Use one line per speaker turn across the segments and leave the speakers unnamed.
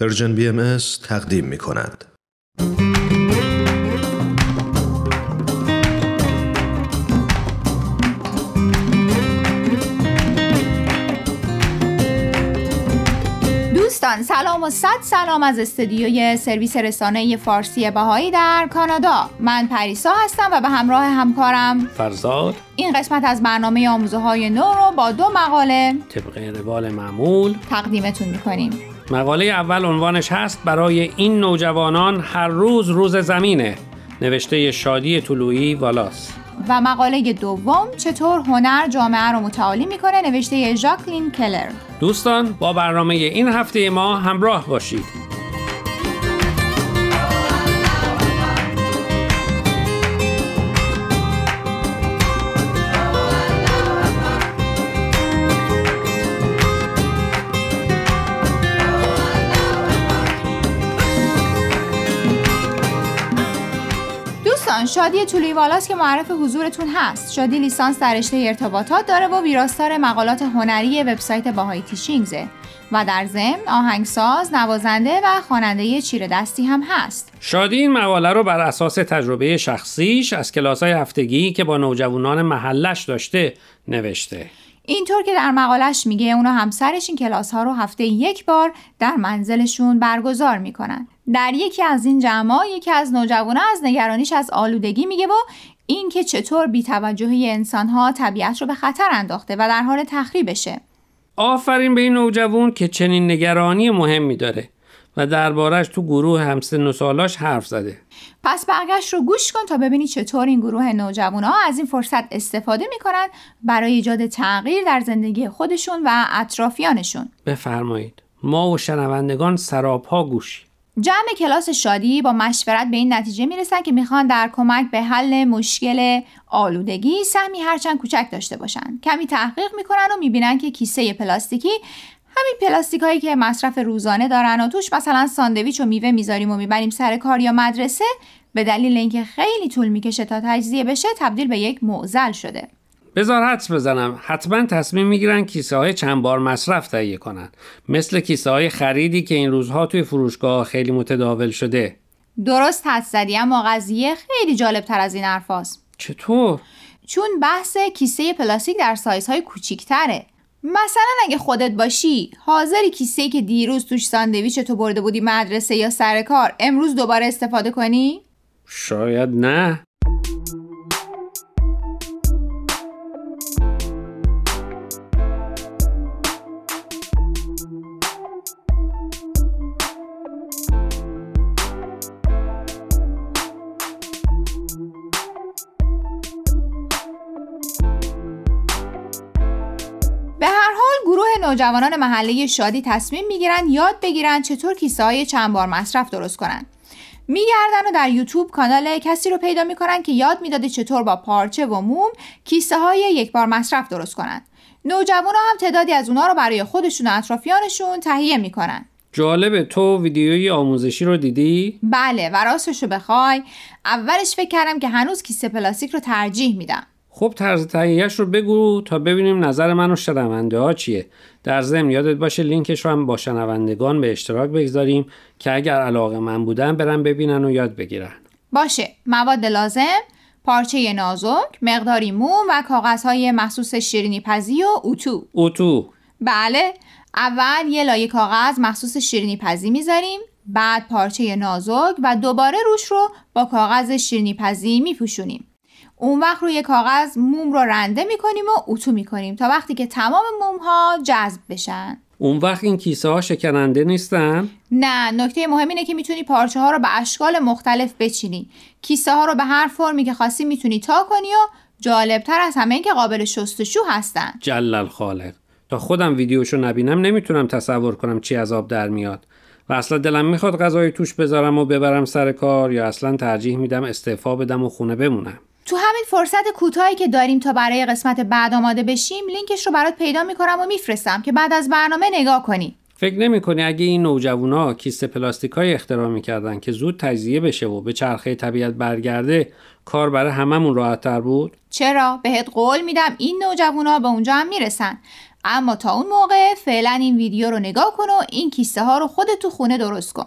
Persian BMS تقدیم می کند.
دوستان سلام و صد سلام از استودیوی سرویس رسانه فارسی بهایی در کانادا. من پریسا هستم و به همراه همکارم
فرزاد.
این قسمت از برنامه آموزه های نو رو با دو مقاله
طبق روال معمول
تقدیمتون می‌کنیم.
مقاله اول عنوانش هست برای این نوجوانان هر روز روز زمینه. نوشته شادی طلوعی والاس.
و مقاله دوم چطور هنر جامعه رو متعالی می‌کنه؟ نوشته ژاکلین کلر.
دوستان با برنامه این هفته ما همراه باشید.
شادی طولوی والاس که معرف حضورتون هست شادی لیسانس در رشته ارتباطات داره و ویراستار مقالات هنری وبسایت باهای تیشینگزه و در ضمن آهنگساز، نوازنده و خواننده چیره دستی هم هست.
شادی این مقاله رو بر اساس تجربه شخصیش از کلاس های هفتگی که با نوجوانان محلش داشته نوشته.
اینطور که در مقالش میگه اونا همسرش این کلاس ها رو هفته یک بار در منزلشون برگزار می‌کنن. در یکی از این جمع یکی از نوجوانان از نگرانیش از آلودگی میگه و اینکه چطور بیتوجهی انسانها طبیعت رو به خطر انداخته و در حال تخریبشه.
آفرین به این نوجوان که چنین نگرانی مهمی داره و دربارش تو گروه همسن و سالاش حرف زده.
پس برگشت رو گوش کن تا ببینی چطور این گروه نوجوان ها از این فرصت استفاده می‌کنن برای ایجاد تغییر در زندگی خودشون و اطرافیانشون.
بفرمایید. ما و شنوندگان سراپا گوشی.
جمع کلاس شادی با مشورت به این نتیجه می‌رسن که می‌خوان در کمک به حل مشکل آلودگی سهمی هرچند کوچک داشته باشن. کمی تحقیق می‌کنن و می‌بینن که کیسه پلاستیکی همین پلاستیک هایی که مصرف روزانه دارن و توش مثلا ساندویچ و میوه می‌ذاریم و می‌بریم سر کار یا مدرسه به دلیل اینکه خیلی طول می‌کشه تا تجزیه بشه تبدیل به یک معزل شده.
بذار حدس بزنم. حتما تصمیم می‌گیرن کیسه های چند بار مصرف تهیه کنن. مثل کیسه های خریدی که این روزها توی فروشگاه خیلی متداول شده.
درست حد زدی اما قضیه خیلی جالب تر از این حرفاست
چطور؟
چون بحث کیسه پلاستیک در سایزهای کوچیکتره. مثلا اگه خودت باشی حاضری کیسه که دیروز توش ساندویچ تو برده بودی مدرسه یا سر کار امروز دوباره استفاده کنی؟
شاید نه.
نوجوانان محله شادی تصمیم می‌گیرن یاد بگیرن چطور کیسه های چند بار مصرف درست کنن. میگردن و در یوتیوب کانال کسی رو پیدا می‌کنن که یاد می‌داده چطور با پارچه و موم کیسه های یک بار مصرف درست کنن. نوجوان هم تعدادی از اونها رو برای خودشون و اطرافیانشون تهیه می‌کنن.
جالبه تو ویدیوی آموزشی رو دیدی؟
بله و راستش رو بخوای. اولش فکر کردم که هنوز کیسه پلاستیک رو ترجیح میدم.
خب طرز تهیهش رو بگو تا ببینیم نظر من و شنونده ها چیه. در ضمن یادت باشه لینکش رو هم با شنوندگان به اشتراک بگذاریم که اگر علاقه من بودن برن ببینن و یاد بگیرن.
باشه. مواد لازم پارچه نازک مقداری موم و کاغذهای مخصوص شیرینی پزی و اتو.
اتو.
بله. اول یه لایه کاغذ مخصوص شیرینی پزی می‌ذاریم. بعد پارچه نازک و دوباره روش رو با کاغذ شیرینی پزی میپوشونیم. اون وقت روی کاغذ موم رو رنده می‌کنیم و اتو می‌کنیم تا وقتی که تمام موم ها جذب بشن.
اون وقت این کیسه ها شکننده نیستن؟
نه نکته مهم اینه که می‌تونی پارچه ها رو به اشکال مختلف بچینی. کیسه ها رو به هر فرمی که خواستی می‌تونی تا کنی و جالبتر از همه این که قابل شستشو هستن.
جلل خالق. تا خودم ویدیوشو نبینم نمی‌تونم تصور کنم چی از آب در میاد. و اصلا دلم می‌خواد غذای توش بذارم و ببرم سر کار یا اصلا ترجیح میدم استعفا بدم و خونه بمونم.
تو همین فرصت کوتاهی که داریم تا برای قسمت بعد آماده بشیم لینکش رو برات پیدا می‌کنم و میفرستم که بعد از برنامه نگاه کنی
فکر نمی کنی اگه این نوجوانا کیسه پلاستیک های اختراع می‌کردن که زود تجزیه بشه و به چرخه طبیعت برگرده کار برای هممون راحت تر بود؟
چرا؟ بهت قول میدم این نوجوانا به اونجا هم می‌رسن اما تا اون موقع فعلا این ویدیو رو نگاه کن و این کیسه ها رو خودت تو خونه درست کن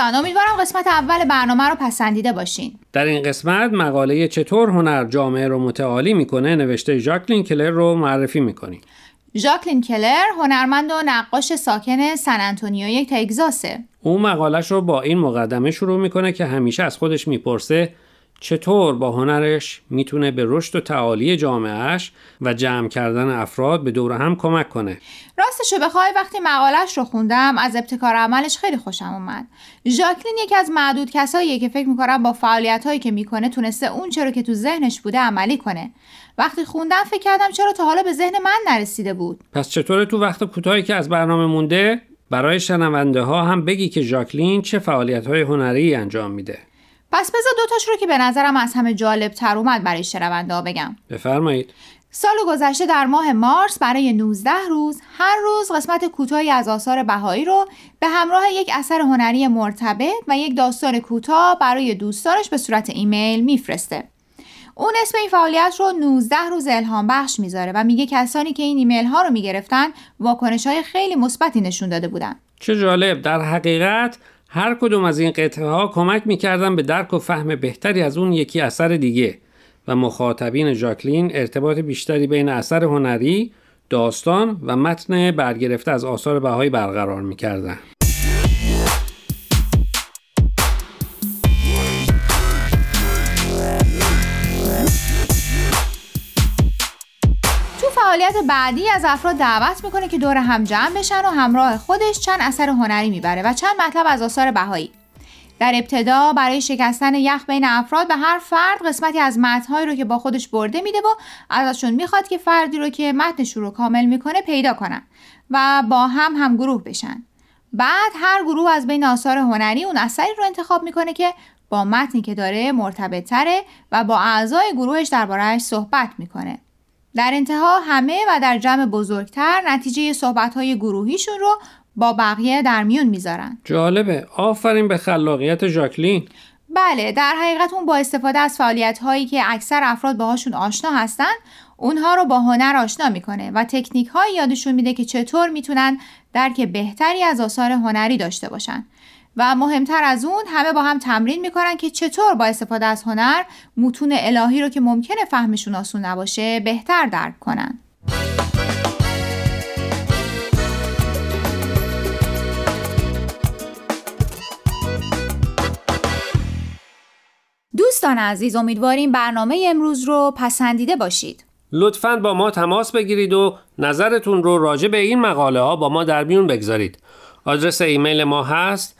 دوستان امیدوارم قسمت اول برنامه رو پسندیده باشین.
در این قسمت مقاله چطور هنر جامعه رو متعالی می‌کنه نوشته ژاکلین کلر رو معرفی می‌کنیم.
ژاکلین کلر هنرمند و نقاش ساکن سن انتونیو تگزاسه.
او مقالش رو با این مقدمه شروع می‌کنه که همیشه از خودش می‌پرسه چطور با هنرش می‌تونه به رشد و تعالی جامعهش و جمع کردن افراد به دور هم کمک کنه؟
راستشو بخوای وقتی مقالش رو خوندم از ابتکار عملش خیلی خوشم اومد. ژاکلین یکی از معدود کساییه که فکر می‌کنم با فعالیت هایی که می‌کنه تونسته اون چرا که تو ذهنش بوده عملی کنه. وقتی خوندم فکر کردم چرا تا حالا به ذهن من نرسیده بود.
پس چطور تو وقت کوتاهی که از برنامه مونده؟ برای شنونده ها هم بگی که ژاکلین چه فعالیت های هنری انجام میده.
پس بذار دوتاش رو که به نظرم از همه جالب تر اومد برای شنونده بگم
بفرمایید
سال گذشته در ماه مارس برای 19 روز هر روز قسمت کوتاهی از آثار بهایی رو به همراه یک اثر هنری مرتبط و یک داستان کوتاه برای دوستانش به صورت ایمیل میفرسته. اون اسم این فعالیت رو 19 روز الهام بخش می‌ذاره و میگه کسانی که این ایمیل ها رو می‌گرفتن واکنش های خیلی مثبتی نشون داده بودن.
چه جالب در حقیقت هر کدوم از این قطعه ها کمک می‌کردن به درک و فهم بهتری از اون یکی اثر دیگه و مخاطبین ژاکلین ارتباط بیشتری بین اثر هنری، داستان و متن برگرفته از آثار بهایی برقرار می‌کردن.
فعالیت بعدی از افراد دعوت می‌کنه که دور هم جمع بشن و همراه خودش چند اثر هنری می‌بره و چند مطلب از آثار بهایی. در ابتدا برای شکستن یخ بین افراد به هر فرد قسمتی از متنهایی رو که با خودش برده میده و ازشون می‌خواد که فردی رو که متنش رو کامل می‌کنه پیدا کنن و با هم هم گروه بشن. بعد هر گروه از بین آثار هنری اون اثری رو انتخاب می‌کنه که با متنی که داره مرتبط تره و با اعضای گروهش دربارهش صحبت می‌کنه. در انتها همه و در جمع بزرگتر نتیجه صحبت‌های گروهیشون رو با بقیه در میون می‌ذارن.
جالبه. آفرین به خلاقیت ژاکلین.
بله در حقیقت اون با استفاده از فعالیت هایی که اکثر افراد باهاشون آشنا هستن اونها رو با هنر آشنا می‌کنه و تکنیک های یادشون میده که چطور می‌تونن درک بهتری از آثار هنری داشته باشن. و مهمتر از اون همه با هم تمرین می‌کنن که چطور با استفاده از هنر متون الهی رو که ممکنه فهمشون آسون نباشه بهتر درک کنن. دوستان عزیز امیدواریم برنامه امروز رو پسندیده باشید.
لطفا با ما تماس بگیرید و نظرتون رو راجع به این مقاله ها با ما در میون بگذارید. آدرس ایمیل ما هست